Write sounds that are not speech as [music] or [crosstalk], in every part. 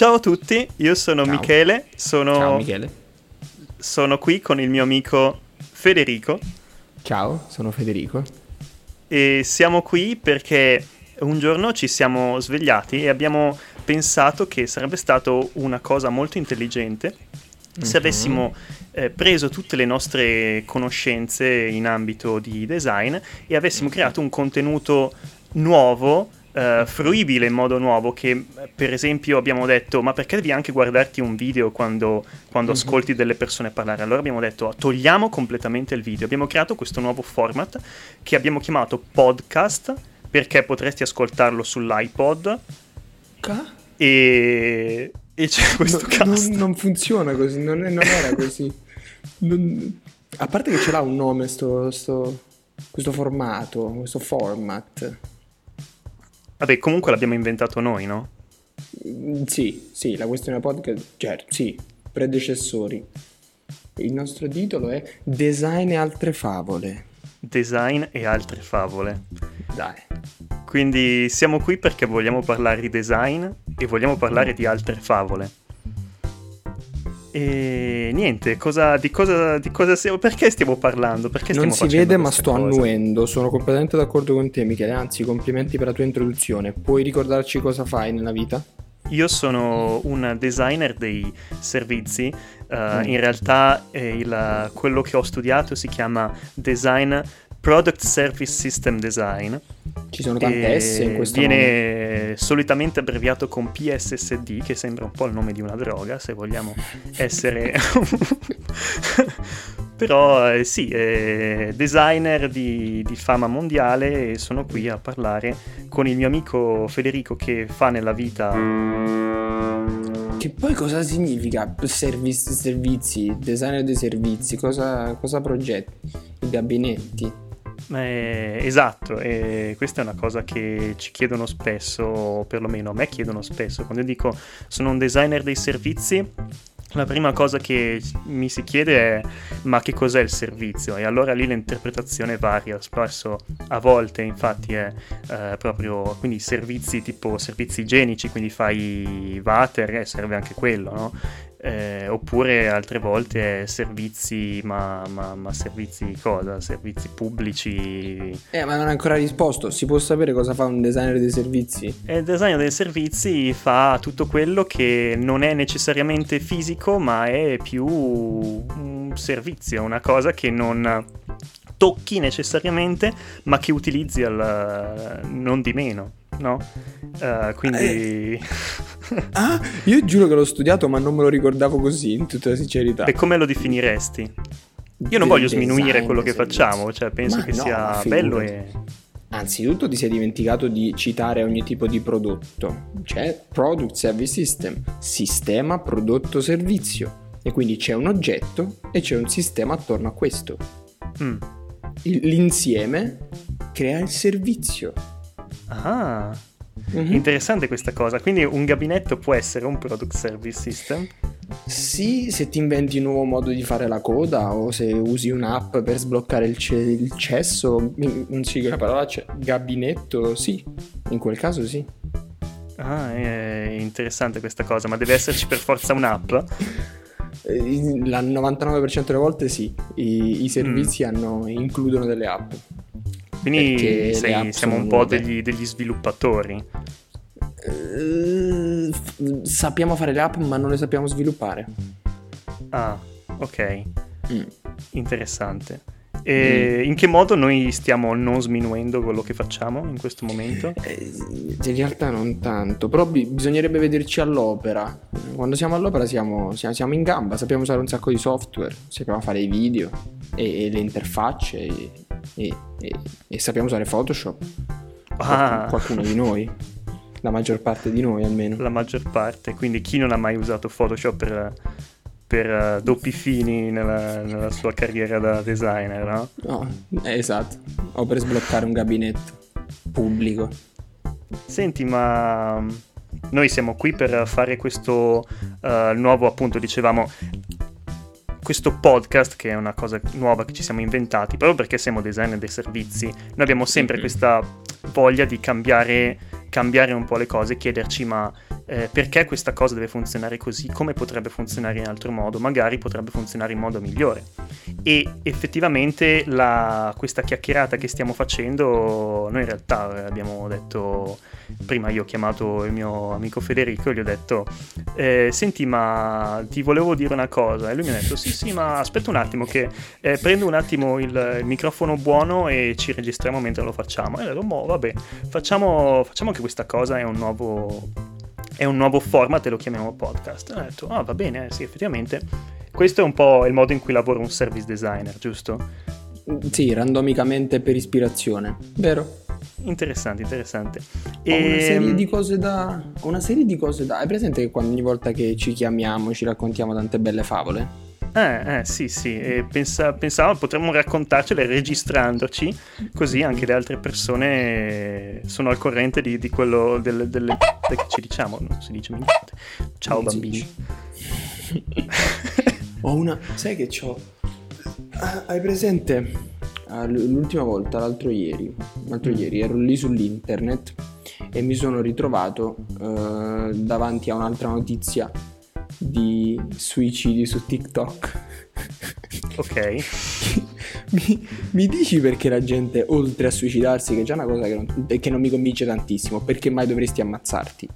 Ciao a tutti, io sono Ciao. Michele, sono, Ciao Michele. sono qui con il mio amico Federico Ciao, sono Federico. e siamo qui perché un giorno ci siamo svegliati e abbiamo pensato che sarebbe stato una cosa molto intelligente se Mhm. avessimo eh, preso tutte le nostre conoscenze in ambito di design e avessimo creato un contenuto nuovo, eh, fruibile in modo nuovo, che eh, per esempio abbiamo detto, ma perché devi anche guardarti un video quando, quando Mhm. ascolti delle persone parlare? Allora abbiamo detto, togliamo completamente il video. Abbiamo creato questo nuovo format che abbiamo chiamato podcast, perché potresti ascoltarlo sull'iPod Ca? e... E c'è questo No, cast. non, non funziona così, non, è- non era così. Non- A parte che ce l'ha un nome sto, sto- questo formato, questo format. Vabbè, comunque l'abbiamo inventato noi, no? Mm, Sì, sì, la questione podcast, certo, sì, predecessori. Il nostro titolo è Design e altre favole. Design e altre favole. Dai. Quindi siamo qui perché vogliamo parlare di design e vogliamo parlare di altre favole. E niente, cosa, di, cosa, di cosa stiamo... Perché stiamo parlando? Perché stiamo Non si vede, ma sto cose? annuendo. Sono completamente d'accordo con te, Michele. Anzi, complimenti per la tua introduzione. Puoi ricordarci cosa fai nella vita? Io sono un designer dei servizi, Mm. in realtà eh, il- quello che ho studiato si chiama Design Product Service System Design. Ci sono tante S in questo nome. viene solitamente abbreviato con PSSD, che sembra un po' il nome di una droga, se vogliamo essere... [laughs] Però eh, sì, eh, designer di, di fama mondiale e sono qui a parlare con il mio amico Federico che fa nella vita... Che poi cosa significa servizi, servizi designer dei servizi? Cosa, cosa progetti? I gabinetti? Eh, esatto, e questa è una cosa che ci chiedono spesso, o perlomeno a me chiedono spesso. Quando io dico sono un designer dei servizi, la prima cosa che mi si chiede è ma che cos'è il servizio? E allora lì l'interpretazione varia, spesso a volte infatti è eh, proprio quindi servizi tipo servizi igienici, quindi fai water e serve anche quello, no? Eh, oppure altre volte è servizi, ma, ma- ma servizi cosa? Servizi pubblici. Eh, ma non hai ancora risposto. Si può sapere cosa fa un designer dei servizi? E il design dei servizi fa tutto quello che non è necessariamente fisico, ma è più un servizio, una cosa che non tocchi necessariamente, ma che utilizzi al, non di meno, no? Eh, quindi... [laughs] Ah, io giuro che l'ho studiato, ma non me lo ricordavo così, in tutta sincerità. e come lo definiresti? Io non voglio sminuire quello che facciamo, cioè penso Ma che no, sia bello e... Anzitutto ti sei dimenticato di citare ogni tipo di prodotto. C'è Product Service System, sistema prodotto servizio. E quindi c'è un oggetto e c'è un sistema attorno a questo. Mm. L'insieme crea il servizio. Ah, Mhm. interessante questa cosa. Quindi un gabinetto può essere un product service system. Sì, se ti inventi un nuovo modo di fare la coda o se usi un'app per sbloccare il, ce- il cesso, non si dice la parola ce- gabinetto, sì, in quel caso sì. Ah, è interessante questa cosa, ma deve esserci per forza un'app. [laughs] Eh, La 99% delle volte sì, i, i servizi hanno- includono delle app. Quindi sei- siamo un po' degli, degli sviluppatori. F- sappiamo fare le app ma non le sappiamo sviluppare. Ah, ok, Mm. interessante. E in che modo noi stiamo non sminuendo quello che facciamo in questo momento? Eh, in realtà non tanto, però bi- bisognerebbe vederci all'opera. Quando siamo all'opera siamo, siamo- siamo in gamba, sappiamo usare un sacco di software, sappiamo fare i video e, e le interfacce e, e- e- e sappiamo usare Photoshop. Ah, Qualcuno di noi, la maggior parte di noi almeno. la maggior parte. Quindi chi non ha mai usato Photoshop per, per eh, doppi fini nella, nella sua carriera da designer, no? No, eh, esatto, o per sbloccare un gabinetto pubblico. Senti, ma mm, noi siamo qui per fare questo eh, nuovo, appunto, dicevamo, questo podcast che è una cosa nuova che ci siamo inventati, proprio perché siamo designer dei servizi. Noi abbiamo sempre Mhm. questa voglia di cambiare, cambiare un po' le cose, chiederci ma eh, perché questa cosa deve funzionare così, come potrebbe funzionare in altro modo, magari potrebbe funzionare in modo migliore. E effettivamente la, questa chiacchierata che stiamo facendo, noi in realtà abbiamo detto, prima io ho chiamato il mio amico Federico gli ho detto, eh, senti ma ti volevo dire una cosa, e lui mi ha detto sì sì ma aspetta un attimo che eh, prendo un attimo il, il, microfono buono e ci registriamo mentre lo facciamo. E allora, boh, vabbè, facciamo, facciamo che questa cosa è un nuovo è un nuovo format e lo chiamiamo podcast. E ho detto, ah va bene, sì, effettivamente. Questo è un po' il modo in cui lavora un service designer, giusto? Sì, randomicamente per ispirazione, vero? Interessante, interessante. Ho una serie ehm, di cose da... una serie di cose da... Hai presente che quando ogni volta che ci chiamiamo ci raccontiamo tante belle favole? Eh, eh, sì, sì, e pensa, pensavo potremmo raccontarcele registrandoci, così anche le altre persone sono al corrente di, di quello delle, delle che ci diciamo, non si dice niente. Ciao non bambini. [laughs] ho una... sai che c'ho... Ah, hai presente? Ah, l'ultima volta, l'altro ieri, l'altro ieri ero lì sull'internet e mi sono ritrovato uh, davanti a un'altra notizia di suicidi su TikTok. Ok. [laughs] mi, mi, dici perché la gente, oltre a suicidarsi, che è già una cosa che non, che non mi convince tantissimo, perché mai dovresti ammazzarti?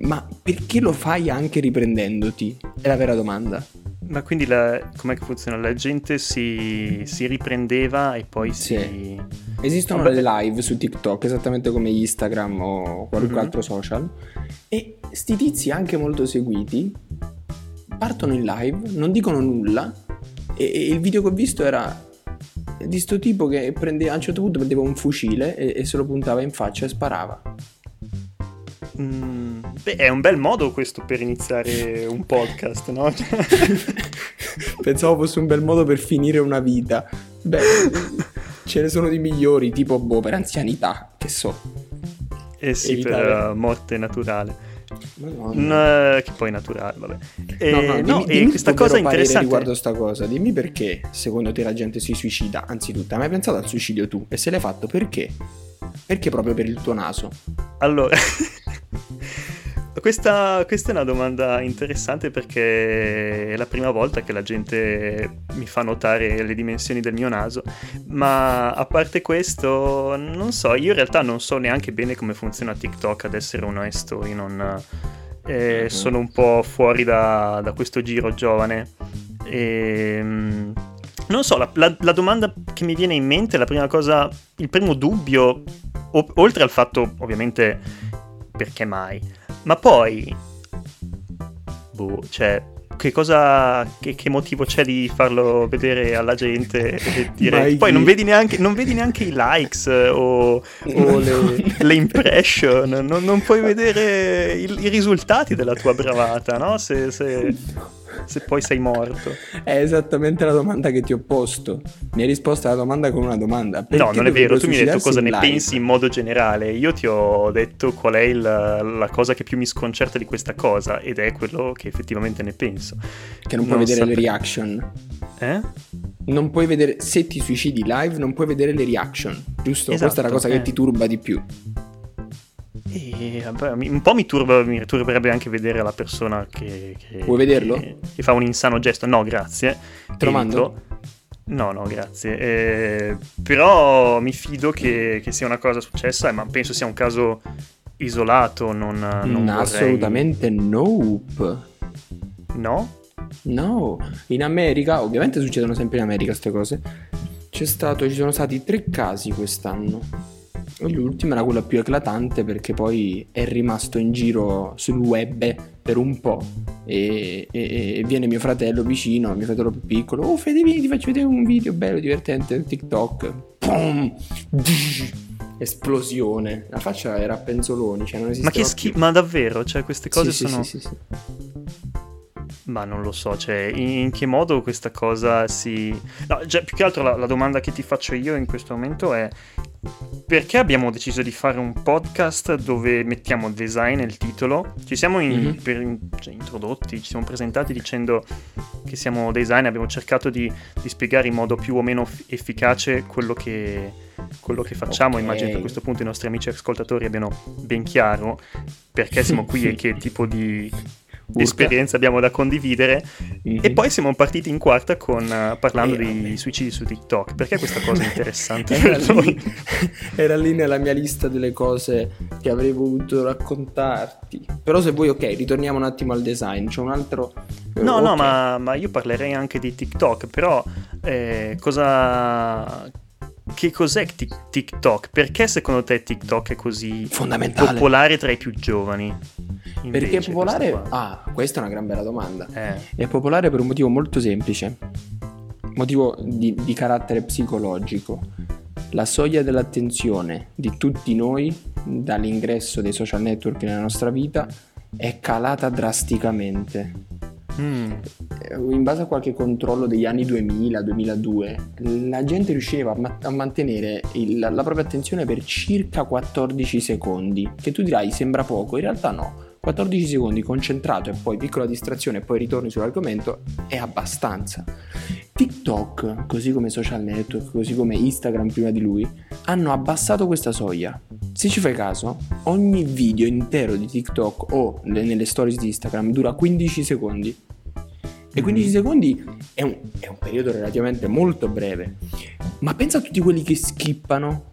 Ma perché lo fai anche riprendendoti? È la vera domanda. Ma quindi la, com'è che funziona? La gente si, si riprendeva e poi sì. si... Esistono Vabbè. le live su TikTok, esattamente come Instagram o qualunque mm-hmm. altro social. E sti tizi anche molto seguiti partono in live, non dicono nulla e, e il video che ho visto era di sto tipo che prendeva, a un certo punto prendeva un fucile e, e se lo puntava in faccia e sparava. Mm, beh, è un bel modo questo per iniziare un podcast, no? [laughs] Pensavo fosse un bel modo per finire una vita. Beh, ce ne sono di migliori, tipo boh, per anzianità, che so. Eh sì, Evitare... per uh, morte naturale. No, che poi è naturale, vabbè. E, no, no, dimmi, no, dimmi questa cosa interessante riguardo sta cosa. Dimmi perché secondo te la gente si suicida. Anzitutto, hai mai pensato al suicidio tu? E se l'hai fatto perché? Perché proprio per il tuo naso? Allora, [laughs] questa, questa, è una domanda interessante perché è la prima volta che la gente mi fa notare le dimensioni del mio naso, ma a parte questo, non so, io in realtà non so neanche bene come funziona TikTok, ad essere onesto, io non... Eh, mhm. sono un po' fuori da, da questo giro giovane. E, ehm, non so, la, la, la, domanda che mi viene in mente, la prima cosa, il primo dubbio, o, oltre al fatto ovviamente perché mai, ma poi, boh, cioè, che cosa, che, che, motivo c'è di farlo vedere alla gente e dire... Poi non vedi, neanche, non vedi, neanche, i likes o, [laughs] o le, le, impression, non, non puoi vedere il, i risultati della tua bravata, no? Se, se se poi sei morto? È esattamente la domanda che ti ho posto. Mi hai risposto alla domanda con una domanda. Perché no, non è vero. Tu mi hai detto cosa ne live? pensi in modo generale. Io ti ho detto qual è il, la cosa che più mi sconcerta di questa cosa ed è quello che effettivamente ne penso. Che non puoi non vedere sape... le reaction. Eh? Non puoi vedere, se ti suicidi live, non puoi vedere le reaction, giusto? Esatto, Questa è la cosa eh. che ti turba di più. E un po' mi, turba, mi turberebbe anche vedere la persona che, che, Vuoi vederlo? Che, che, fa un insano gesto. No, grazie. Te lo mando? No, no, grazie. Eh, però mi fido che, che, sia una cosa successa, ma penso sia un caso isolato. Non, non no, Assolutamente nope. No? No, in America, ovviamente succedono sempre in America queste cose. C'è stato, ci sono stati tre casi quest'anno L'ultima era quella più eclatante perché poi è rimasto in giro sul web per un po' e, e, e viene mio fratello vicino, mio fratello più piccolo, oh Fede vieni ti faccio vedere un video bello divertente TikTok, Pum! esplosione, la faccia era a penzoloni, cioè non Ma che schifo, ma davvero, cioè queste cose sì, sono... Sì, sì, sì, ma non lo so, cioè, in, che modo questa cosa si... No, già, più che altro la, la, domanda che ti faccio io in questo momento è perché abbiamo deciso di fare un podcast dove mettiamo design nel titolo? Ci siamo in, mm-hmm. per, cioè, introdotti, ci siamo presentati dicendo che siamo design, abbiamo cercato di, di spiegare in modo più o meno efficace quello che quello che facciamo, Ok. immagino che a questo punto i nostri amici ascoltatori abbiano ben chiaro perché siamo qui e [laughs] che tipo di Urca. esperienza abbiamo da condividere. Mhm. E poi siamo partiti in quarta con, eh, parlando Eh, vabbè. suicidi su TikTok. Perché questa [laughs] cosa è interessante Era lì, [laughs] era lì nella mia lista delle cose che avrei voluto raccontarti. Però se vuoi, ok, ritorniamo un attimo al design. C'è un altro... eh, No, no, ok. ma, ma io parlerei anche di TikTok, però eh, cosa... Che cos'è Tik- TikTok? Perché secondo te TikTok è così popolare tra i più giovani? Perché è popolare... questa. Ah, questa è una gran bella domanda. Eh, È popolare per un motivo molto semplice, motivo di, di carattere psicologico. La soglia dell'attenzione di tutti noi dall'ingresso dei social network nella nostra vita è calata drasticamente. mm, Eh, In base a qualche controllo degli anni 2000-2002, la gente riusciva a, ma- a mantenere il- la propria attenzione per circa 14 secondi, che tu dirai sembra poco, in realtà no. 14 secondi concentrato e poi piccola distrazione e poi ritorni sull'argomento è abbastanza. TikTok, così come social network, così come Instagram prima di lui, hanno abbassato questa soglia. Se ci fai caso, ogni video intero di TikTok o le- nelle stories di Instagram dura 15 secondi. E 15 Mhm. secondi è un, è un periodo relativamente molto breve. Ma pensa a tutti quelli che skippano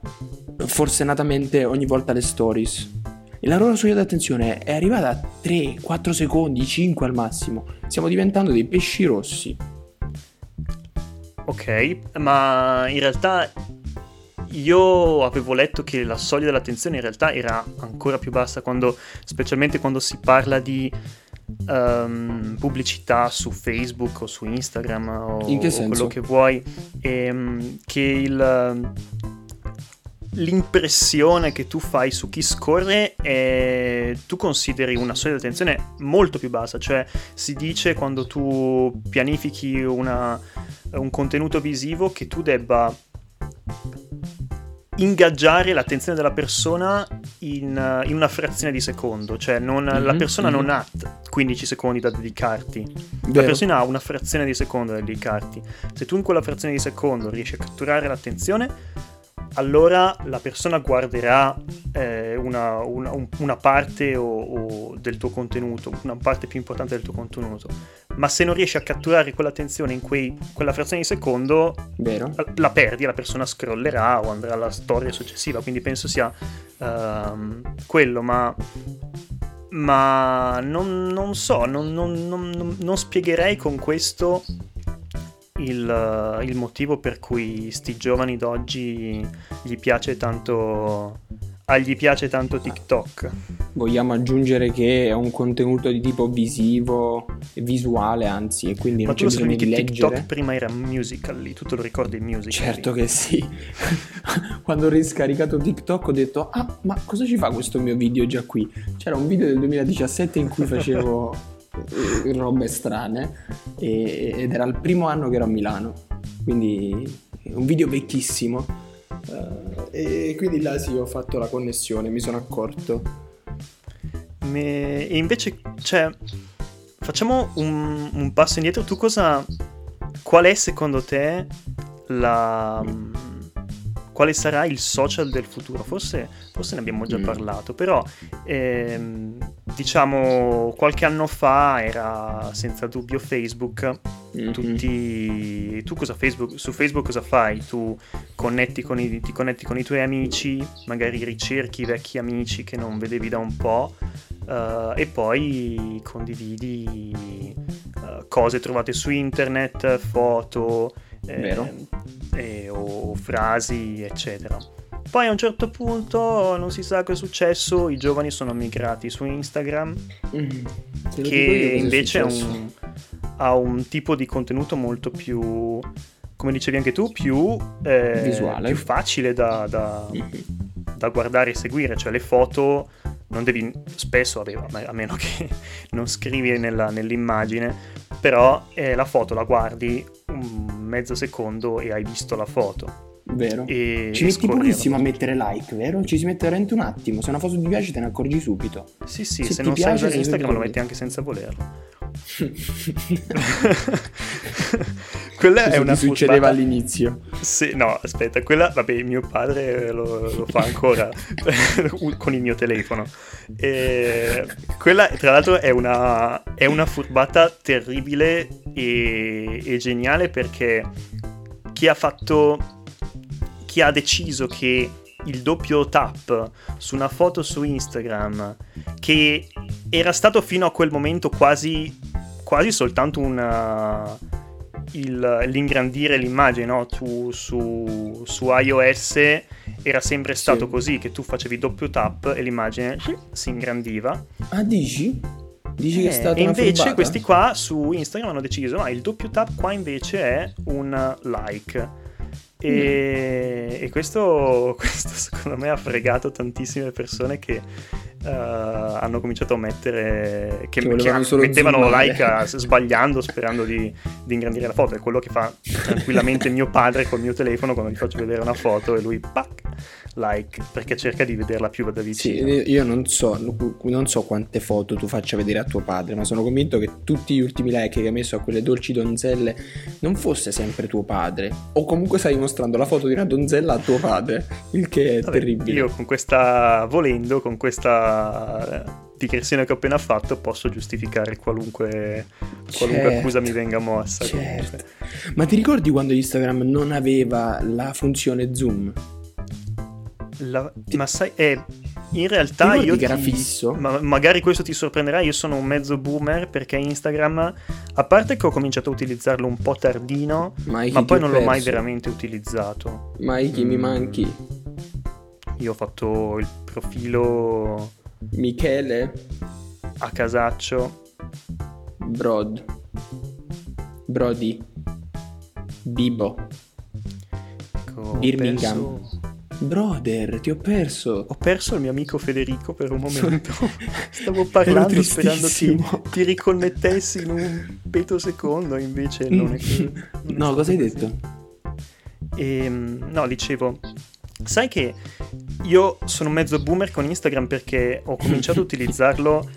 forsennatamente ogni volta le stories. E la loro soglia d'attenzione è arrivata a 3, 4 secondi, 5 al massimo. Stiamo diventando dei pesci rossi. ok, ma in realtà io avevo letto che la soglia dell'attenzione in realtà era ancora più bassa quando, specialmente quando si parla di ehm, pubblicità su Facebook o su Instagram o, In che o quello che vuoi, ehm, che il, l'impressione che tu fai su chi scorre è tu consideri una soglia di attenzione molto più bassa, cioè si dice quando tu pianifichi una- un contenuto visivo che tu debba ingaggiare l'attenzione della persona in, in una frazione di secondo, cioè non- la Mhm, persona non mhm. ha 15 secondi da dedicarti, la Vero? persona ha una frazione di secondo da dedicarti. Se tu in quella frazione di secondo riesci a catturare l'attenzione, allora la persona guarderà eh, una, una- un- una parte o- o del tuo contenuto, una parte più importante del tuo contenuto. Ma se non riesci a catturare quell'attenzione in quei- quella frazione di secondo, Vero? la- la perdi, la persona scrollerà o andrà alla storia successiva. Quindi penso sia ehm, quello, ma. Ma non, non so, non- non- non spiegherei con questo il, il motivo per cui sti giovani d'oggi gli piace tanto. A gli piace tanto TikTok. Vogliamo aggiungere che è un contenuto di tipo visivo, visuale anzi, e quindi Ma non c'è bisogno di TikTok leggere. prima era Musical.ly, tu te lo ricordi Musical.ly? Certo che sì. [laughs] Quando ho riscaricato TikTok ho detto, ah, ma cosa ci fa questo mio video già qui? C'era un video del 2017 in cui facevo robe strane e- ed era il primo anno che ero a Milano, quindi un video vecchissimo. Eh, e quindi là sì ho fatto la connessione, mi sono accorto. Me- E invece, cioè, facciamo un, un passo indietro. Tu cosa. Qual è secondo te la. Quale sarà il social del futuro? Forse, forse ne abbiamo già Mm. parlato, però ehm, diciamo qualche anno fa era senza dubbio Facebook. Mhm. Tutti, tu cosa Facebook, su Facebook cosa fai? Tu connetti con i, ti connetti con i tuoi amici, magari ricerchi vecchi amici che non vedevi da un po' eh, e poi condividi eh, cose trovate su internet, foto eh, o frasi, eccetera. Poi a un certo punto non si sa cosa è successo, i giovani sono migrati su Instagram io che è invece ha successo. un, ha un tipo di contenuto molto più, come dicevi anche tu, più, eh, Visuale. più facile da, da- Mhm. da guardare e seguire, cioè le foto non devi spesso, vabbè, a me- a meno che non scrivi nella- nell'immagine, però eh, la foto la guardi un mezzo secondo e hai visto la foto. Vero. E, Ci metti pochissimo a mettere like, vero? Ci si mette veramente un attimo. Se una foto ti piace te ne accorgi subito. Sì, sì, se se, non sai piace, usare sei Instagram lo metti anche senza volerlo. [laughs] [laughs] [laughs] quella Questo è una succedeva all'inizio. Sì, no, aspetta, quella, vabbè, mio padre lo, lo fa ancora [laughs] con il mio telefono. E quella, tra l'altro, è una, è una furbata terribile e, e geniale perché chi ha fatto, chi ha deciso che il doppio tap su una foto su Instagram, che era stato fino a quel momento quasi, quasi soltanto una il- l'ingrandire l'immagine, no? Tu su, su iOS era sempre stato Sì. così, che tu facevi doppio tap e l'immagine si ingrandiva. Ah, dici? Dici che è Eh, stata e invece furbata? questi qua su Instagram hanno deciso, ma il doppio tap qua invece è un like. E, Mm. e questo, [laughs] questo secondo me ha fregato tantissime persone che eh, hanno cominciato a mettere che, Che che mettevano like sbagliando sperando di, di ingrandire la foto è quello che fa tranquillamente mio padre col mio telefono quando gli faccio vedere una foto e lui pac, like perché cerca di vederla più da Sì, vicino io non so, non so quante foto tu faccia vedere a tuo padre, ma sono convinto che tutti gli ultimi like che hai messo a quelle dolci donzelle non fosse sempre tuo padre. O comunque stai mostrando la foto di una donzella a tuo padre, il che è Vabbè, terribile. Io con questa, volendo, con questa eh, digressione che ho appena fatto, posso giustificare qualunque, qualunque Certo, accusa mi venga mossa. Certo. Ma ti ricordi quando Instagram non aveva la funzione zoom? La- ma sai, eh, in realtà Ti io che era ti- fisso? ma- magari questo ti sorprenderà, io sono un mezzo boomer perché Instagram, a parte che ho cominciato a utilizzarlo un po' tardino, Mikey, ma ti poi non l'ho mai perso. veramente utilizzato. Mikey, mi Mm. manchi. Io ho fatto il profilo Michele, a casaccio. Brod, Brody, Bibo, Ecco, Birmingham. perso- Brother, ti ho perso. Ho perso il mio amico Federico per un momento. [laughs] Stavo parlando sperando ti, tristissimo. ti riconnettessi in un peto secondo, invece non è che... non è No, cosa hai così. detto? Ehm, no, dicevo, sai che io sono mezzo boomer con Instagram perché ho cominciato a [laughs] utilizzarlo,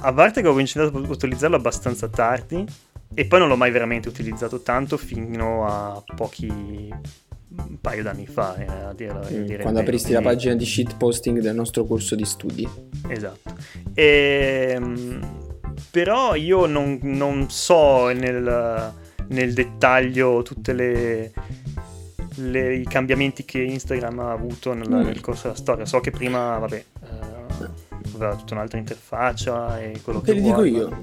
a parte che ho cominciato a utilizzarlo abbastanza tardi e poi non l'ho mai veramente utilizzato tanto fino a pochi un paio d'anni fa, eh, a dire, a dire Mm, Quando vero, apristi la pagina di shitposting del nostro corso di studi. Esatto. Ehm, però io non, non so nel, nel dettaglio tutti i cambiamenti che Instagram ha avuto nel, Mm. nel corso della storia. So che prima, vabbè, eh, aveva tutta un'altra interfaccia e quello Te che li dico vuoi. io.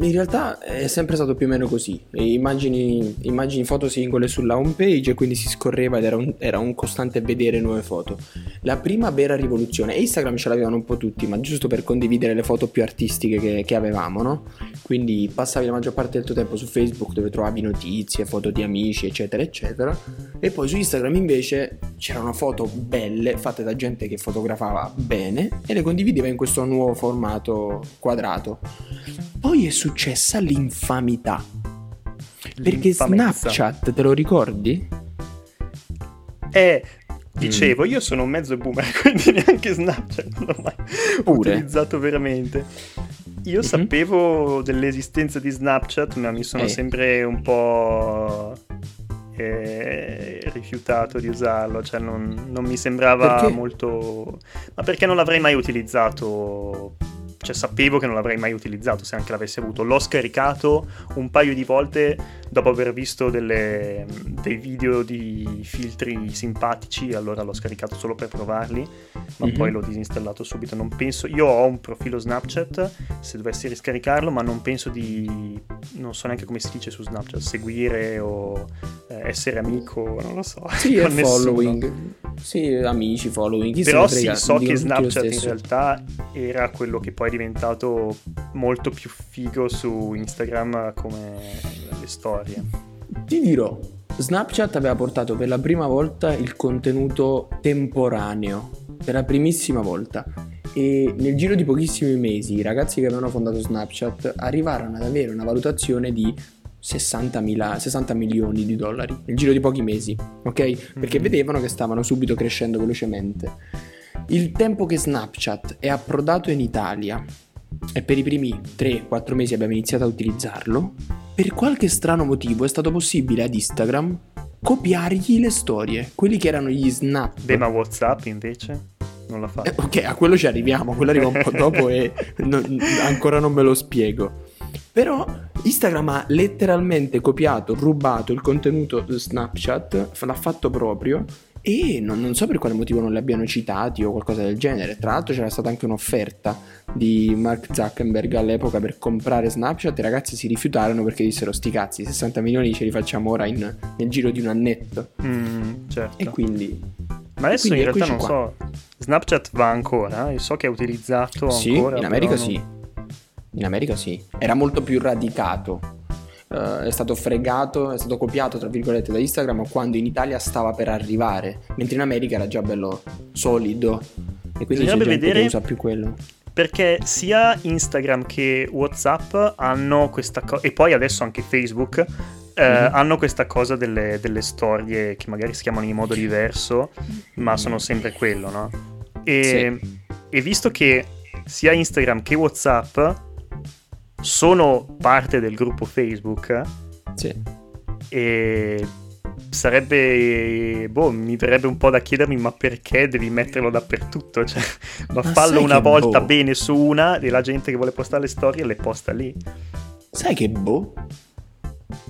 In realtà è sempre stato più o meno così. Immagini, immagini foto singole sulla home page e quindi si scorreva ed era un, era un costante vedere nuove foto. La prima vera rivoluzione, e Instagram ce l'avevano un po' tutti, ma giusto per condividere le foto più artistiche che, che avevamo, no? Quindi passavi la maggior parte del tuo tempo su Facebook dove trovavi notizie, foto di amici, eccetera, eccetera. E poi su Instagram invece c'erano foto belle fatte da gente che fotografava bene e le condivideva in questo nuovo formato quadrato. Poi è successa l'infamità. Perché L'infamezza. Snapchat, te lo ricordi? Eh, dicevo, io sono un mezzo boomer, [laughs] quindi neanche Snapchat non l'ho mai Pure. utilizzato veramente. Io Mhm. sapevo dell'esistenza di Snapchat, ma mi sono Eh. sempre un po' eh, rifiutato di usarlo, cioè non, non mi sembrava Perché? molto... Ma perché non l'avrei mai utilizzato? Cioè sapevo che non l'avrei mai utilizzato se anche l'avessi avuto. L'ho scaricato un paio di volte dopo aver visto delle- dei video di filtri simpatici, allora l'ho scaricato solo per provarli, ma Mhm. poi l'ho disinstallato subito. Non penso, io ho un profilo Snapchat, se dovessi riscaricarlo, ma non penso di, non so neanche come si dice su Snapchat, seguire o eh, essere amico, non lo so. Sì, è nessuno. following. Sì, amici, following. Però sì, so che Snapchat in realtà era quello che poi è diventato molto più figo su Instagram come le storie. Ti dirò, Snapchat aveva portato per la prima volta il contenuto temporaneo, per la primissima volta. E nel giro di pochissimi mesi i ragazzi che avevano fondato Snapchat arrivarono ad avere una valutazione di 60.000 60 milioni di dollari nel giro di pochi mesi, ok? Perché Mhm. vedevano che stavano subito crescendo velocemente. Il tempo che Snapchat è approdato in Italia e per i primi 3-4 mesi abbiamo iniziato a utilizzarlo, per qualche strano motivo è stato possibile ad Instagram copiargli le storie, quelli che erano gli snap. Beh, ma WhatsApp invece non la fa. Eh, ok, a quello ci arriviamo, quello arriva un po' [laughs] dopo e non- ancora non me lo spiego. Però Instagram ha letteralmente copiato, rubato il contenuto Snapchat, l'ha fatto proprio e non, non so per quale motivo non li abbiano citati o qualcosa del genere. Tra l'altro c'era stata anche un'offerta di Mark Zuckerberg all'epoca per comprare Snapchat e i ragazzi si rifiutarono perché dissero sti cazzi, 60 milioni ce li facciamo ora in- nel giro di un annetto. Mm, certo. E quindi... Ma adesso quindi in realtà non eccoci so, Snapchat va ancora, io so che è utilizzato Sì, ancora. in America non- sì. In America sì. Era molto più radicato. Eh, è stato fregato, è stato copiato tra virgolette da Instagram quando in Italia stava per arrivare, mentre in America era già bello solido. E quindi c'è Bisognerebbe gente vedere- che usa più quello. Perché sia Instagram che WhatsApp hanno questa cosa, e poi adesso anche Facebook, eh, Mhm. hanno questa cosa delle, delle storie che magari si chiamano in modo diverso, ma sono sempre quello, no? E, e visto che sia Instagram che WhatsApp sono parte del gruppo Facebook, Sì. e sarebbe boh mi verrebbe un po' da chiedermi ma perché devi metterlo dappertutto cioè, [laughs] ma, Ma fallo una volta boh. bene su una e la gente che vuole postare le storie le posta lì Sai che boh?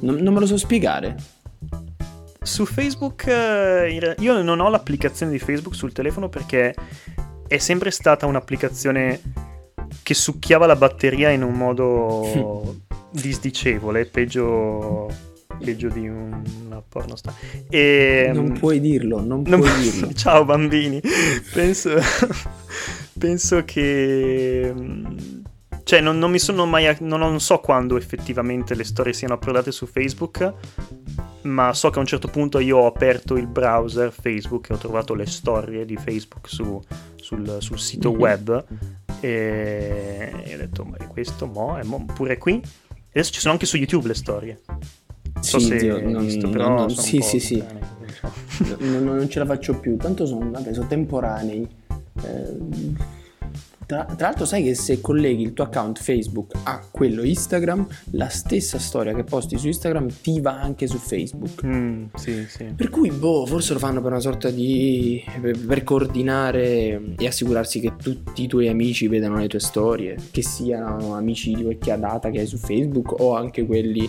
Non, non me lo so spiegare. su Facebook eh, io non ho l'applicazione di Facebook sul telefono perché è sempre stata un'applicazione che succhiava la batteria in un modo [laughs] disdicevole peggio peggio di un- una pornostar e non puoi dirlo, non, Non- puoi dirlo. Ciao bambini, penso, [laughs] penso che... mm, Cioè, non, non mi sono mai... Non, non so quando effettivamente le storie siano approdate su Facebook, ma so che a un certo punto io ho aperto il browser Facebook e ho trovato le storie di Facebook su- sul, sul sito Mhm. web e, e ho detto, ma questo mo, è mo- pure qui? Adesso ci sono anche su YouTube le storie. Non so Sì, se hai non- visto, però non- sono sì, sì, sì. non- non ce la faccio più. Tanto sono, vabbè, sono temporanei. Eh, tra, tra l'altro, sai che se colleghi il tuo account Facebook a quello Instagram, la stessa storia che posti su Instagram ti va anche su Facebook. Mm, sì, sì. Per cui, boh, forse lo fanno per una sorta di. per, per coordinare e assicurarsi che tutti i tuoi amici vedano le tue storie, che siano amici di vecchia data che hai su Facebook o anche quelli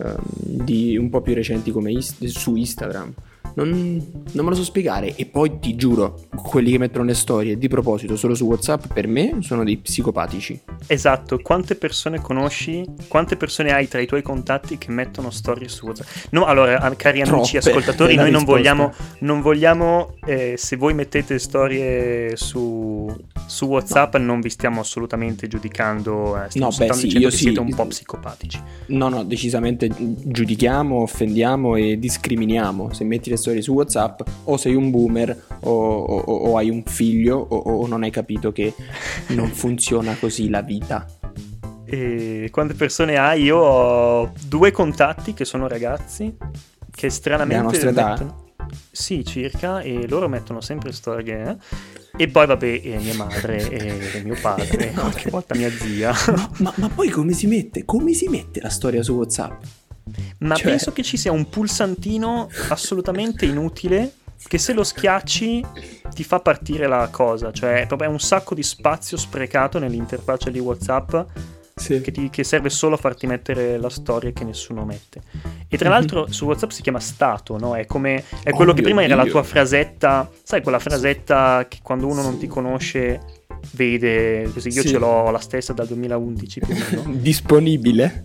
ehm, di un po' più recenti come Is- su Instagram. Non, non me lo so spiegare. E poi ti giuro, quelli che mettono le storie di proposito solo su WhatsApp per me sono dei psicopatici. Esatto, quante persone conosci? Quante persone hai tra i tuoi contatti che mettono storie su WhatsApp? No, allora, cari amici [laughs] Troppe, ascoltatori, noi non vogliamo, non vogliamo eh, se voi mettete storie su, su WhatsApp, non vi stiamo assolutamente giudicando, eh, stiamo No, beh, sì, io che sì. siete un po' psicopatici. No, no, decisamente giudichiamo, offendiamo e discriminiamo. Se metti le storie su WhatsApp, o sei un boomer, o, o- o hai un figlio, o, o non hai capito che non [laughs] funziona così la vita. E quante persone hai? Io ho due contatti che sono ragazzi che stranamente Della nostra età? mettono... Sì, circa, e loro mettono sempre storie. eh. E poi, vabbè, eh, mia madre e [laughs] mio padre, qualche volta mia zia. Ma, ma- ma poi come si mette? Come si mette la storia su WhatsApp? Ma Cioè- penso che ci sia un pulsantino assolutamente inutile che se lo schiacci ti fa partire la cosa. Cioè, è proprio un sacco di spazio sprecato nell'interfaccia di WhatsApp Sì. che, ti- che serve solo a farti mettere la storia che nessuno mette. E tra Mhm. l'altro su WhatsApp si chiama stato, no? È come è quello Oh che prima era la Dio. tua frasetta, sai quella frasetta che quando uno non ti conosce vede, così io Sì. ce l'ho la stessa dal 2011 più o meno. [laughs] Disponibile?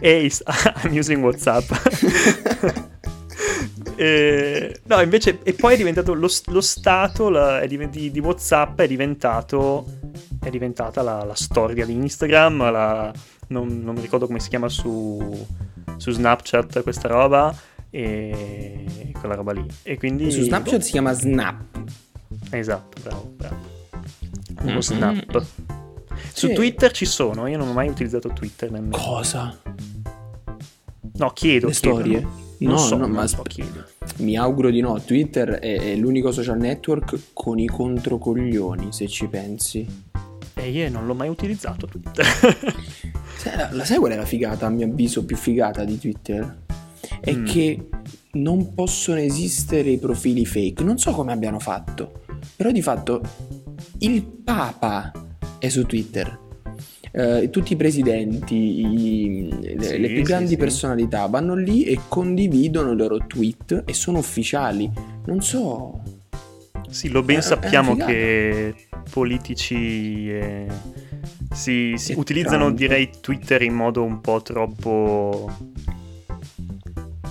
Hey, I'm using WhatsApp. [laughs] Eh, no, invece, e poi è diventato lo, lo stato la- di, di WhatsApp è diventato è diventata la, la storia di Instagram. la- non, non mi ricordo come si chiama su, su Snapchat questa roba. E quella roba lì. E quindi Su Snapchat si chiama Snap. Esatto, bravo, bravo. Uno Mhm. snap. Su Sì. Twitter ci sono, io non ho mai utilizzato Twitter nemmeno. Cosa? No, chiedo. Le chiedo, storie? no? Non No, so, no, ma sp- chiedo. Mi auguro di no. Twitter è, è l'unico social network con i controcoglioni, se ci pensi. E io non l'ho mai utilizzato [laughs] Twitter. la sai qual è la figata, a mio avviso, più figata di Twitter? È mm. che non possono esistere i profili fake. Non so come abbiano fatto, però di fatto il Papa è su Twitter. Uh, tutti i presidenti, i, sì, le, più grandi sì, personalità vanno lì e condividono i loro tweet e sono ufficiali. Non so. Sì, lo ben è, sappiamo è che politici eh, si, si utilizzano, Trump. direi, Twitter in modo un po' troppo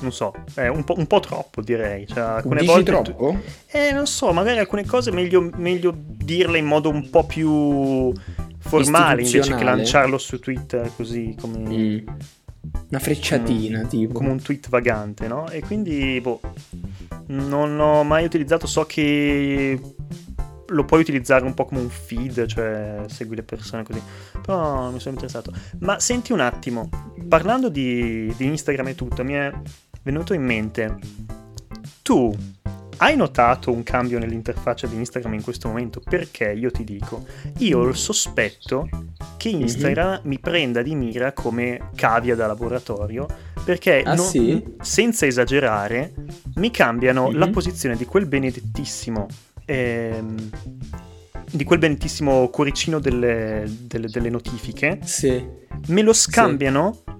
non so, è un po', un po troppo direi. Cioè, alcune Dici volte troppo? Eh, non so, magari alcune cose meglio, meglio dirle in modo un po' più formale invece che lanciarlo su Twitter così come... Mm. Una frecciatina, come, tipo. Come un tweet vagante, no? E quindi, boh, non ho mai utilizzato, so che lo puoi utilizzare un po' come un feed, cioè segui le persone così. Però mi sono interessato. Ma senti un attimo, parlando di, di Instagram e tutto, mi è venuto in mente, tu hai notato un cambio nell'interfaccia di Instagram in questo momento? Perché io ti dico, io ho il sospetto che mhm. Instagram mm-hmm. mi prenda di mira come cavia da laboratorio, perché ah, non, sì? senza esagerare mi cambiano mm-hmm. la posizione di quel benedettissimo... Ehm, di quel benedettissimo cuoricino delle, delle, delle notifiche, sì. me lo scambiano sì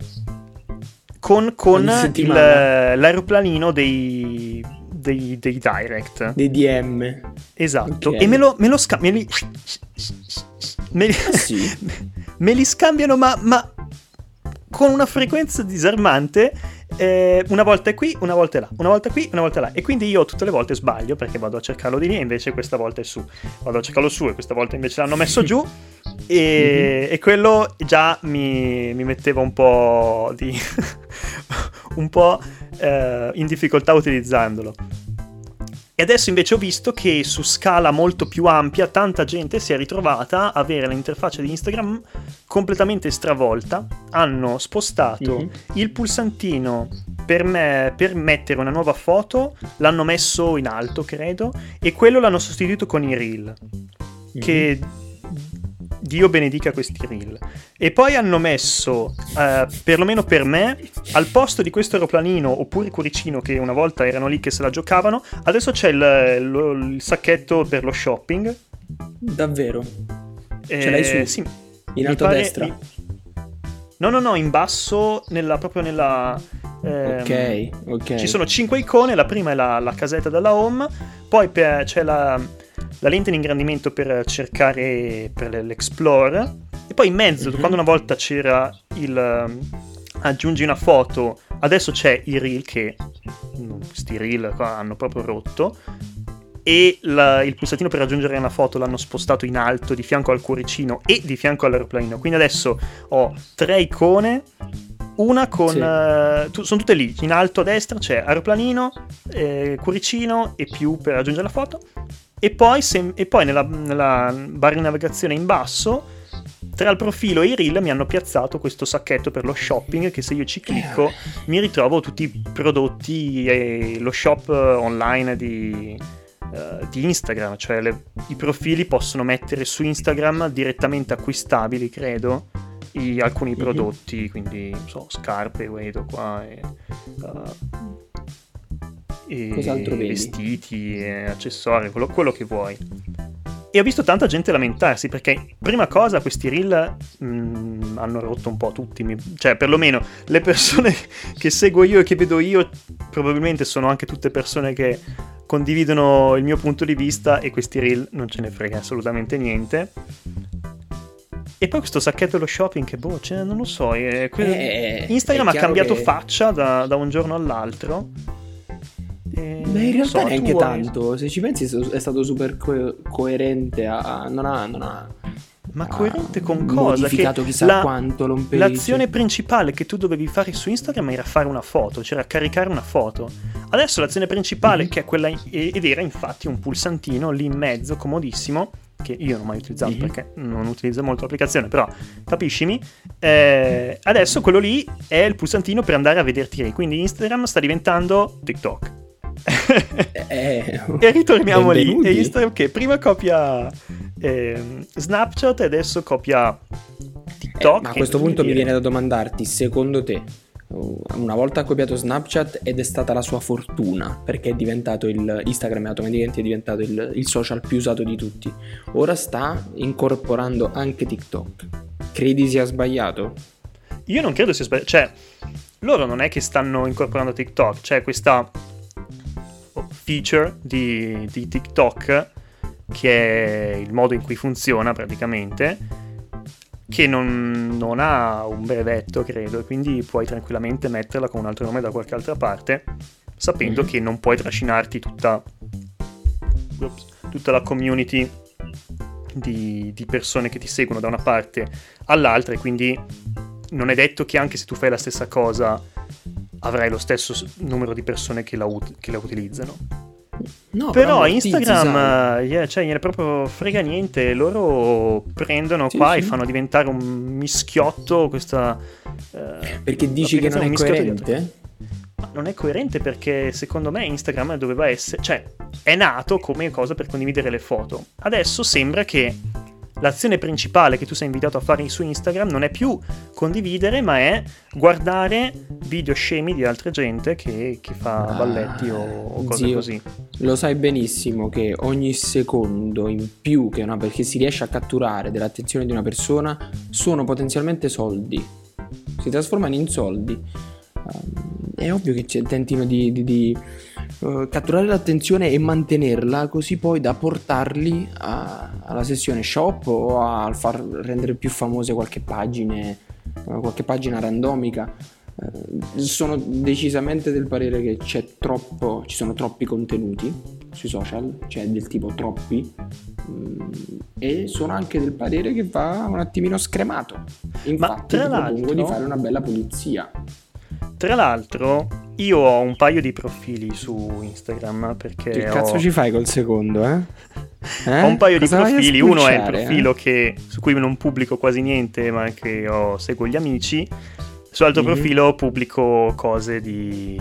con, con il, l'aeroplanino dei, dei, dei, direct. Dei DM. Esatto. Okay. E me lo, me lo scambiano. Me, me, li, ah, sì. [laughs] me li scambiano, ma, ma con una frequenza disarmante. Eh, una volta è qui, una volta è là, una volta qui, una volta è là. E quindi io tutte le volte sbaglio perché vado a cercarlo di lì e invece questa volta è su. Vado a cercarlo su e questa volta invece l'hanno messo giù. E, mm-hmm. e quello già mi, mi, metteva un po' di [laughs] un po' eh, in difficoltà utilizzandolo. E adesso invece ho visto che su scala molto più ampia tanta gente si è ritrovata a avere l'interfaccia di Instagram completamente stravolta. Hanno spostato mm-hmm. il pulsantino per, me, per mettere una nuova foto, l'hanno messo in alto, credo, e quello l'hanno sostituito con i reel. Mm-hmm. Che Dio benedica questi reel. E poi hanno messo, eh, perlomeno per me, al posto di questo aeroplanino oppure cuoricino che una volta erano lì che se la giocavano, adesso c'è il, lo, il sacchetto per lo shopping. Davvero? Eh, Ce l'hai su? Sì. In alto a destra? Mi... No, no, no, in basso, nella, proprio nella... Ehm, ok, ok. Ci sono cinque icone, la prima è la, la casetta della home, poi per, c'è la la lente in ingrandimento per cercare per l'Explore e poi in mezzo, mm-hmm. quando una volta c'era il aggiungi una foto, adesso c'è i reel che questi reel qua hanno proprio rotto e la, il pulsatino per aggiungere una foto l'hanno spostato in alto di fianco al cuoricino e di fianco all'aeroplanino. Quindi adesso ho tre icone una con... Sì. Uh, tu, sono tutte lì, in alto a destra c'è aeroplanino, eh, cuoricino e più per aggiungere la foto. E poi, se, e poi nella, nella, barra di navigazione in basso, tra il profilo e i reel mi hanno piazzato questo sacchetto per lo shopping che se io ci clicco mi ritrovo tutti i prodotti e lo shop online di, uh, di Instagram, cioè le, i profili possono mettere su Instagram direttamente acquistabili, credo, i, alcuni mm-hmm. prodotti, quindi so, scarpe, vedo qua. E, uh, e vestiti, e accessori, quello, quello, che vuoi. E ho visto tanta gente lamentarsi perché, prima cosa, questi reel mh, mm, hanno rotto un po' tutti. Mi, cioè, perlomeno le persone [laughs] che seguo io e che vedo io, probabilmente sono anche tutte persone che condividono il mio punto di vista e questi reel non ce ne frega assolutamente niente. E poi questo sacchetto dello shopping che boh, cioè, non lo so. È, que- eh, Instagram ha cambiato che... faccia da, da un giorno all'altro. Eh, Beh, in realtà so, neanche tanto. Se ci pensi, è stato super co- coerente. A, non ha. Non ha ma coerente con cosa? Che chissà la, quanto L'azione principale che tu dovevi fare su Instagram era fare una foto, cioè caricare una foto. Adesso l'azione principale, mm-hmm. che è quella, ed era infatti un pulsantino lì in mezzo, comodissimo, che io non ho mai utilizzato mm-hmm. perché non utilizzo molto l'applicazione, però capiscimi. Eh, adesso quello lì è il pulsantino per andare a vederti. Quindi Instagram sta diventando TikTok [laughs] eh, e ritorniamo benvenuti. lì. E Instagram che prima copia eh, Snapchat adesso copia TikTok. Eh, ma a questo punto mi viene da domandarti, secondo te, una volta ha copiato Snapchat ed è stata la sua fortuna perché è diventato il Instagram automaticamente è diventato il, il, social più usato di tutti ora sta incorporando anche TikTok credi sia sbagliato? io non credo sia sbagliato cioè loro non è che stanno incorporando TikTok c'è questa feature di, di TikTok che è il modo in cui funziona praticamente che non, non, ha un brevetto, credo, e quindi puoi tranquillamente metterla con un altro nome da qualche altra parte, sapendo mm. che non puoi trascinarti tutta, ups, tutta la community di, di, persone che ti seguono da una parte all'altra, e quindi non è detto che anche se tu fai la stessa cosa avrai lo stesso numero di persone che la, ut- che la utilizzano. No, però Instagram, yeah, cioè, gliene proprio frega niente. Loro prendono sì, qua sì. e fanno diventare un mischiotto questa. Uh, perché dici che non è coerente? Ma non è coerente perché secondo me Instagram doveva essere. cioè, è nato come cosa per condividere le foto. Adesso sembra che l'azione principale che tu sei invitato a fare su Instagram non è più condividere, ma è guardare video scemi di altra gente che, che fa ah, balletti o, o cose zio, così. Lo sai benissimo che ogni secondo in più che una, perché si riesce a catturare dell'attenzione di una persona sono potenzialmente soldi. Si trasformano in soldi. Um, è ovvio che tentino di, di, di uh, catturare l'attenzione e mantenerla così poi da portarli a, alla sessione shop o a far rendere più famose qualche pagina, qualche pagina randomica. Uh, sono decisamente del parere che c'è troppo, ci sono troppi contenuti sui social, cioè del tipo troppi, mm, e sono anche del parere che va un attimino scremato. Infatti, ti propongo di fare una bella pulizia. Tra l'altro, io ho un paio di profili su Instagram perché. Che cazzo ho... ci fai col secondo, eh? eh? [laughs] Ho un paio Cosa di profili. Uno è il profilo eh? che, su cui non pubblico quasi niente, ma che ho, seguo gli amici. Sull'altro mm-hmm. profilo pubblico cose di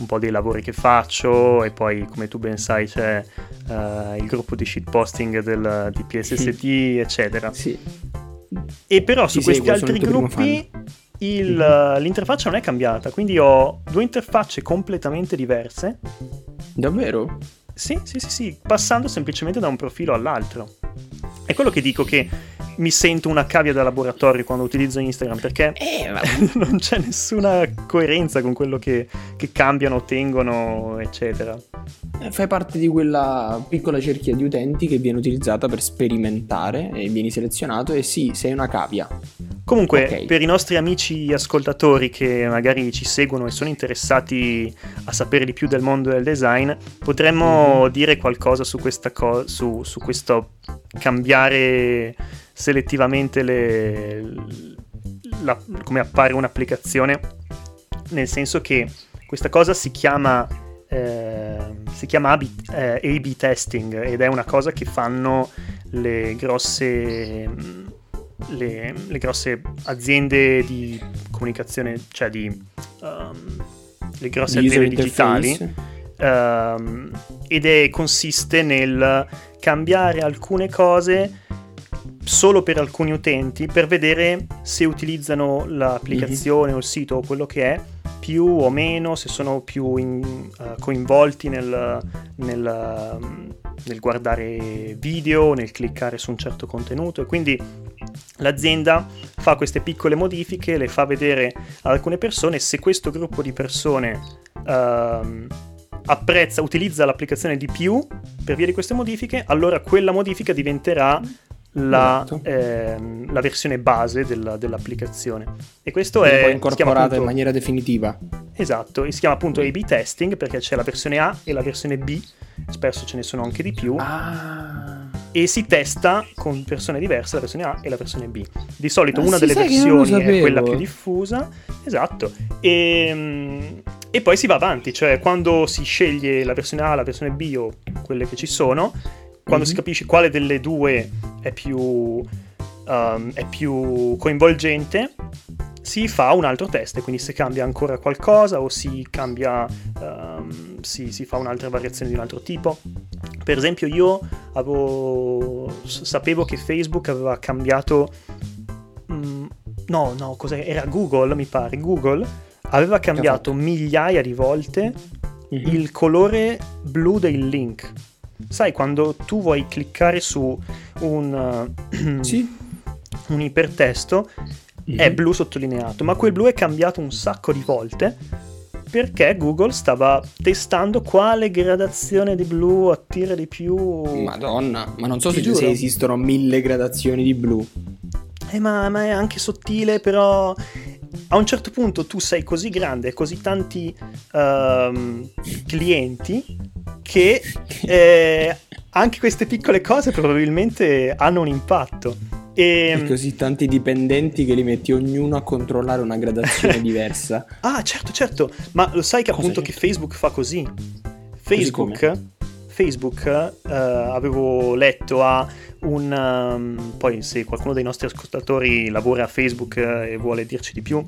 un po' dei lavori che faccio e poi come tu ben sai c'è uh, il gruppo di shitposting del, di PSST eccetera. Sì. E però Ci su questi altri gruppi il, mm-hmm. l'interfaccia non è cambiata, quindi ho due interfacce completamente diverse. Davvero? Sì, sì, sì, sì, passando semplicemente da un profilo all'altro. È quello che dico che mi sento una cavia da laboratorio quando utilizzo Instagram perché eh, [laughs] non c'è nessuna coerenza con quello che, che cambiano, ottengono, eccetera. Eh, fai parte di quella piccola cerchia di utenti che viene utilizzata per sperimentare e vieni selezionato e sì, sei una cavia. Comunque, okay. per i nostri amici ascoltatori che magari ci seguono e sono interessati a sapere di più del mondo del design, potremmo mm-hmm. dire qualcosa su, questa co- su, su questo cambiare selettivamente le, la, come appare un'applicazione, nel senso che questa cosa si chiama, eh, si chiama A-B, eh, A-B testing ed è una cosa che fanno le grosse, le, le grosse aziende di comunicazione, cioè di um, le grosse di aziende digitali. Um, ed è, consiste nel cambiare alcune cose solo per alcuni utenti per vedere se utilizzano l'applicazione mm-hmm. o il sito o quello che è più o meno, se sono più in, uh, coinvolti nel, nel, um, nel, guardare video, nel cliccare su un certo contenuto e quindi l'azienda fa queste piccole modifiche, le fa vedere ad alcune persone, se questo gruppo di persone uh, apprezza, utilizza l'applicazione di più per via di queste modifiche, allora quella modifica diventerà la, esatto. ehm, la versione base della, dell'applicazione. E questo Quindi è incorporata appunto, in maniera definitiva. Esatto, e si chiama appunto A-B testing perché c'è la versione A e la versione B, spesso ce ne sono anche di più. Ah. E si testa con persone diverse la versione A e la versione B. Di solito ah, una delle versioni è quella più diffusa, esatto, e, ehm, e poi si va avanti, cioè quando si sceglie la versione A, la versione B o quelle che ci sono, quando mm-hmm. si mhm. capisce quale delle due è più, um, è più coinvolgente, si fa un altro test, quindi se cambia ancora qualcosa o si cambia, um, si, si, fa un'altra variazione di un altro tipo. Per esempio io avevo, sapevo che Facebook aveva cambiato... Mm, no, no, cos'è? Era Google, mi pare. Google aveva cambiato migliaia di volte mm-hmm. il colore blu del link. Sai, quando tu vuoi cliccare su un, uh, [clears throat] sì. un ipertesto, mm-hmm. è blu sottolineato, ma quel blu è cambiato un sacco di volte perché Google stava testando quale gradazione di blu attira di più. Madonna, ma non so se, se, esistono mille gradazioni di blu. Eh, ma, ma, è anche sottile, però a un certo punto tu sei così grande, così tanti uh, clienti che eh, anche queste piccole cose probabilmente hanno un impatto. E... e così tanti dipendenti che li metti ognuno a controllare una gradazione [laughs] diversa. Ah, certo, certo. Ma lo sai che Cosa appunto che Facebook fa così? Facebook, così Facebook uh, avevo letto a un... Um, poi se qualcuno dei nostri ascoltatori lavora a Facebook uh, e vuole dirci di più,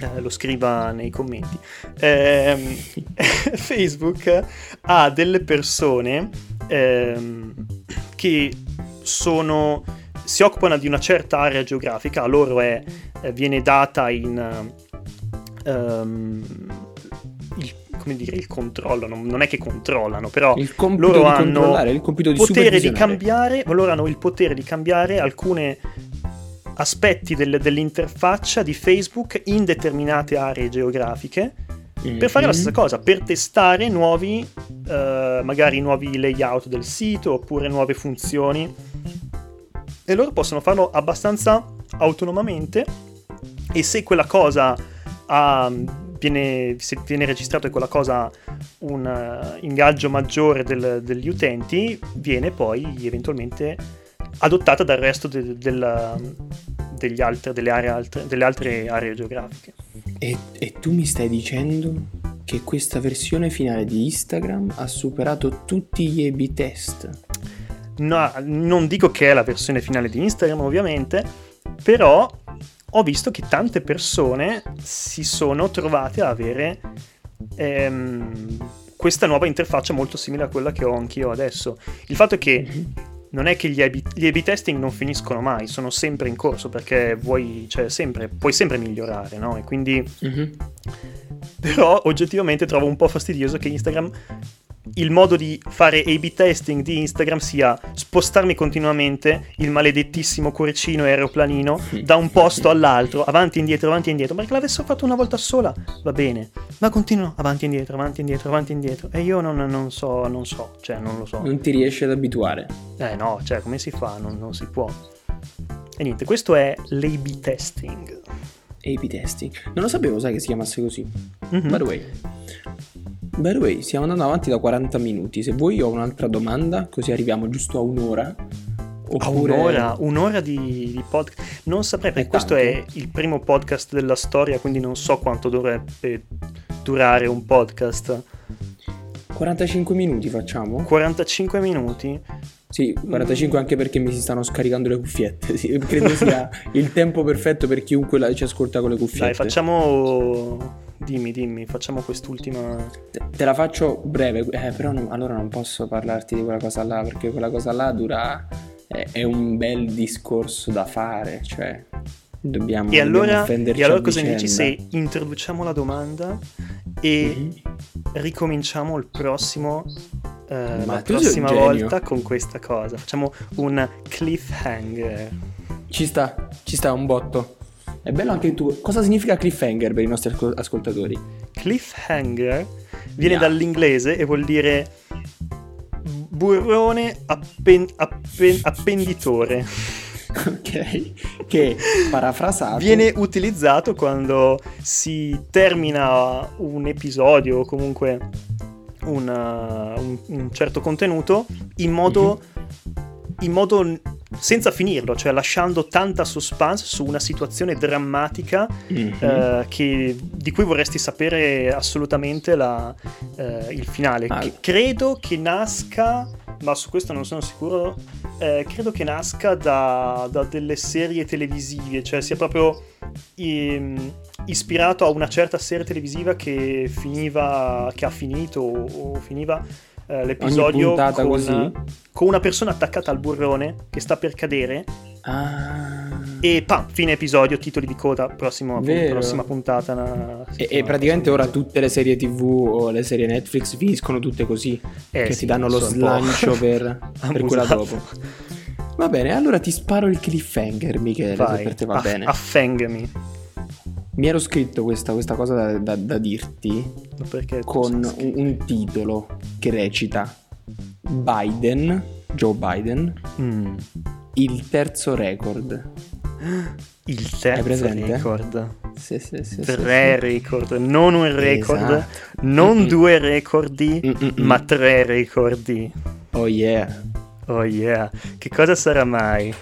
uh, lo scriva nei commenti. Eh, [laughs] Facebook ha delle persone ehm, che sono si occupano di una certa area geografica, a loro è, eh, viene data in... Um, il, come dire, il controllo, non, non, è che controllano, però loro hanno il compito di potere di cambiare, loro hanno il potere di cambiare alcune aspetti del, dell'interfaccia di Facebook in determinate aree geografiche mm-hmm. per fare la stessa cosa, per testare nuovi, uh, magari nuovi layout del sito oppure nuove funzioni e loro possono farlo abbastanza autonomamente e se quella cosa ha, viene, se viene registrato e quella cosa un uh, ingaggio maggiore del, degli utenti viene poi eventualmente adottata dal resto de, del, degli altre, delle, aree altre, delle altre aree geografiche. E, e tu mi stai dicendo che questa versione finale di Instagram ha superato tutti gli A-B test? No, non dico che è la versione finale di Instagram, ovviamente, però ho visto che tante persone si sono trovate a avere ehm, questa nuova interfaccia molto simile a quella che ho anch'io adesso. Il fatto è che mhm. Non è che gli A-B, gli A-B testing non finiscono mai, sono sempre in corso perché vuoi, cioè, sempre, puoi sempre migliorare, no? E quindi... Mm-hmm. [laughs] Però oggettivamente trovo un po' fastidioso che Instagram il modo di fare A-B testing di Instagram sia spostarmi continuamente il maledettissimo cuoricino aeroplanino da un posto all'altro, avanti e indietro, avanti e indietro, perché l'avessero fatto una volta sola, va bene, ma continuo avanti e indietro, avanti e indietro, avanti e indietro, e io non, non, so, non so, cioè non lo so. Non ti riesci ad abituare. Eh no, cioè come si fa? Non, non si può. E niente, questo è l'A-B testing. A-B testing. Non lo sapevo, sai che si chiamasse così. Mm-hmm. By the way, By the way, stiamo andando avanti da 40 minuti. Se vuoi ho un'altra domanda, così arriviamo giusto a un'ora. Oppure... A un'ora, un'ora di, di podcast. Non saprei, perché questo è il primo podcast della storia, quindi non so quanto dovrebbe durare un podcast. 45 minuti facciamo? 45 minuti? Sì, 45 anche perché mi si stanno scaricando le cuffiette. Sì, credo sia [laughs] il tempo perfetto per chiunque ci ascolta con le cuffiette. Dai, facciamo Dimmi, dimmi, facciamo quest'ultima. Te, te la faccio breve, eh, però non, allora non posso parlarti di quella cosa là, perché quella cosa là dura. È, è un bel discorso da fare, cioè. Dobbiamo, e allora, e allora cosa ne dici se introduciamo la domanda e mm-hmm. ricominciamo il prossimo eh, la prossima volta con questa cosa facciamo un cliffhanger ci sta ci sta un botto è bello anche tu. Cosa significa cliffhanger per i nostri ascoltatori? Cliffhanger viene yeah. dall'inglese e vuol dire burrone appen- appen- appenditore. ok, che parafrasato viene utilizzato quando si termina un episodio o comunque una, un, un, certo contenuto in modo, in modo senza finirlo, cioè lasciando tanta suspense su una situazione drammatica mm-hmm. eh, che, di cui vorresti sapere assolutamente la, eh, il finale. Ah. credo che nasca, ma su questo non sono sicuro, eh, credo che nasca da, da, delle serie televisive, cioè sia proprio ispirato a una certa serie televisiva che finiva, che ha finito o, finiva eh, l'episodio con, con una persona attaccata al burrone che sta per cadere Ah. e pam, fine episodio, titoli di coda, prossimo, Vero. prossima puntata. una E, e praticamente ora prossima. tutte le serie tv o le serie Netflix finiscono tutte così. Eh che sì, ti danno lo slancio per, [laughs] per quella dopo. Va bene, allora ti sparo il cliffhanger, Michele, se Vai, per te va aff- bene. affengami. Mi ero scritto questa, questa cosa da, da- da dirti Perché tu con sei un, un titolo che recita Biden, Joe Biden, Mm. il terzo record. Il terzo presente? record. Sì, sì, sì, sì, Tre record, non un record, Esatto. non Mm-mm. due recordi, Mm-mm-mm. ma tre recordi. Oh yeah. Oh yeah, che cosa sarà mai?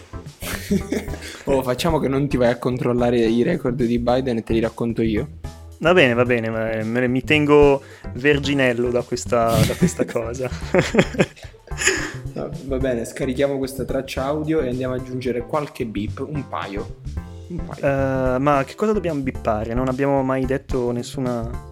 [laughs] Oh, facciamo che non ti vai a controllare i record di Biden e te li racconto io. Va bene, va bene, me mi tengo verginello da questa, da questa cosa. [laughs] No, va bene, scarichiamo questa traccia audio e andiamo ad aggiungere qualche beep, un paio. Un paio. Eh, ma che cosa dobbiamo bippare? Non abbiamo mai detto nessuna...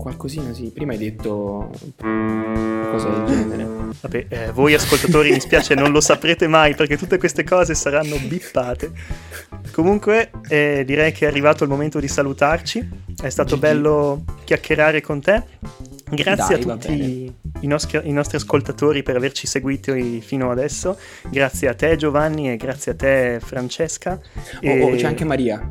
Qualcosina sì, prima hai detto qualcosa del genere. Vabbè, eh, voi ascoltatori mi spiace non lo saprete mai perché tutte queste cose saranno bippate. Comunque eh, direi che è arrivato il momento di salutarci. È stato GG. bello chiacchierare con te. Grazie Dai, a tutti i nostri, i nostri ascoltatori per averci seguiti fino adesso. Grazie a te Giovanni e grazie a te Francesca. Oh, E- oh, c'è anche Maria.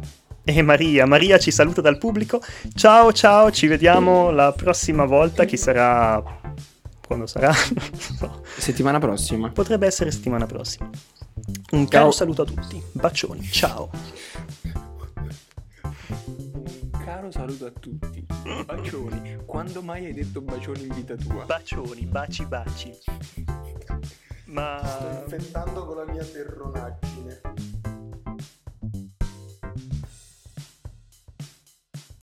E Maria. Maria ci saluta dal pubblico. Ciao ciao, ci vediamo la prossima volta. Chi sarà... Quando sarà? [laughs] No. Settimana prossima. Potrebbe essere settimana prossima. Un Ciao. caro saluto a tutti. Bacioni, ciao. Caro saluto a tutti. Bacioni. Quando mai hai detto bacioni in vita tua? Bacioni, baci baci. Ma... infettando con la mia terronaggine.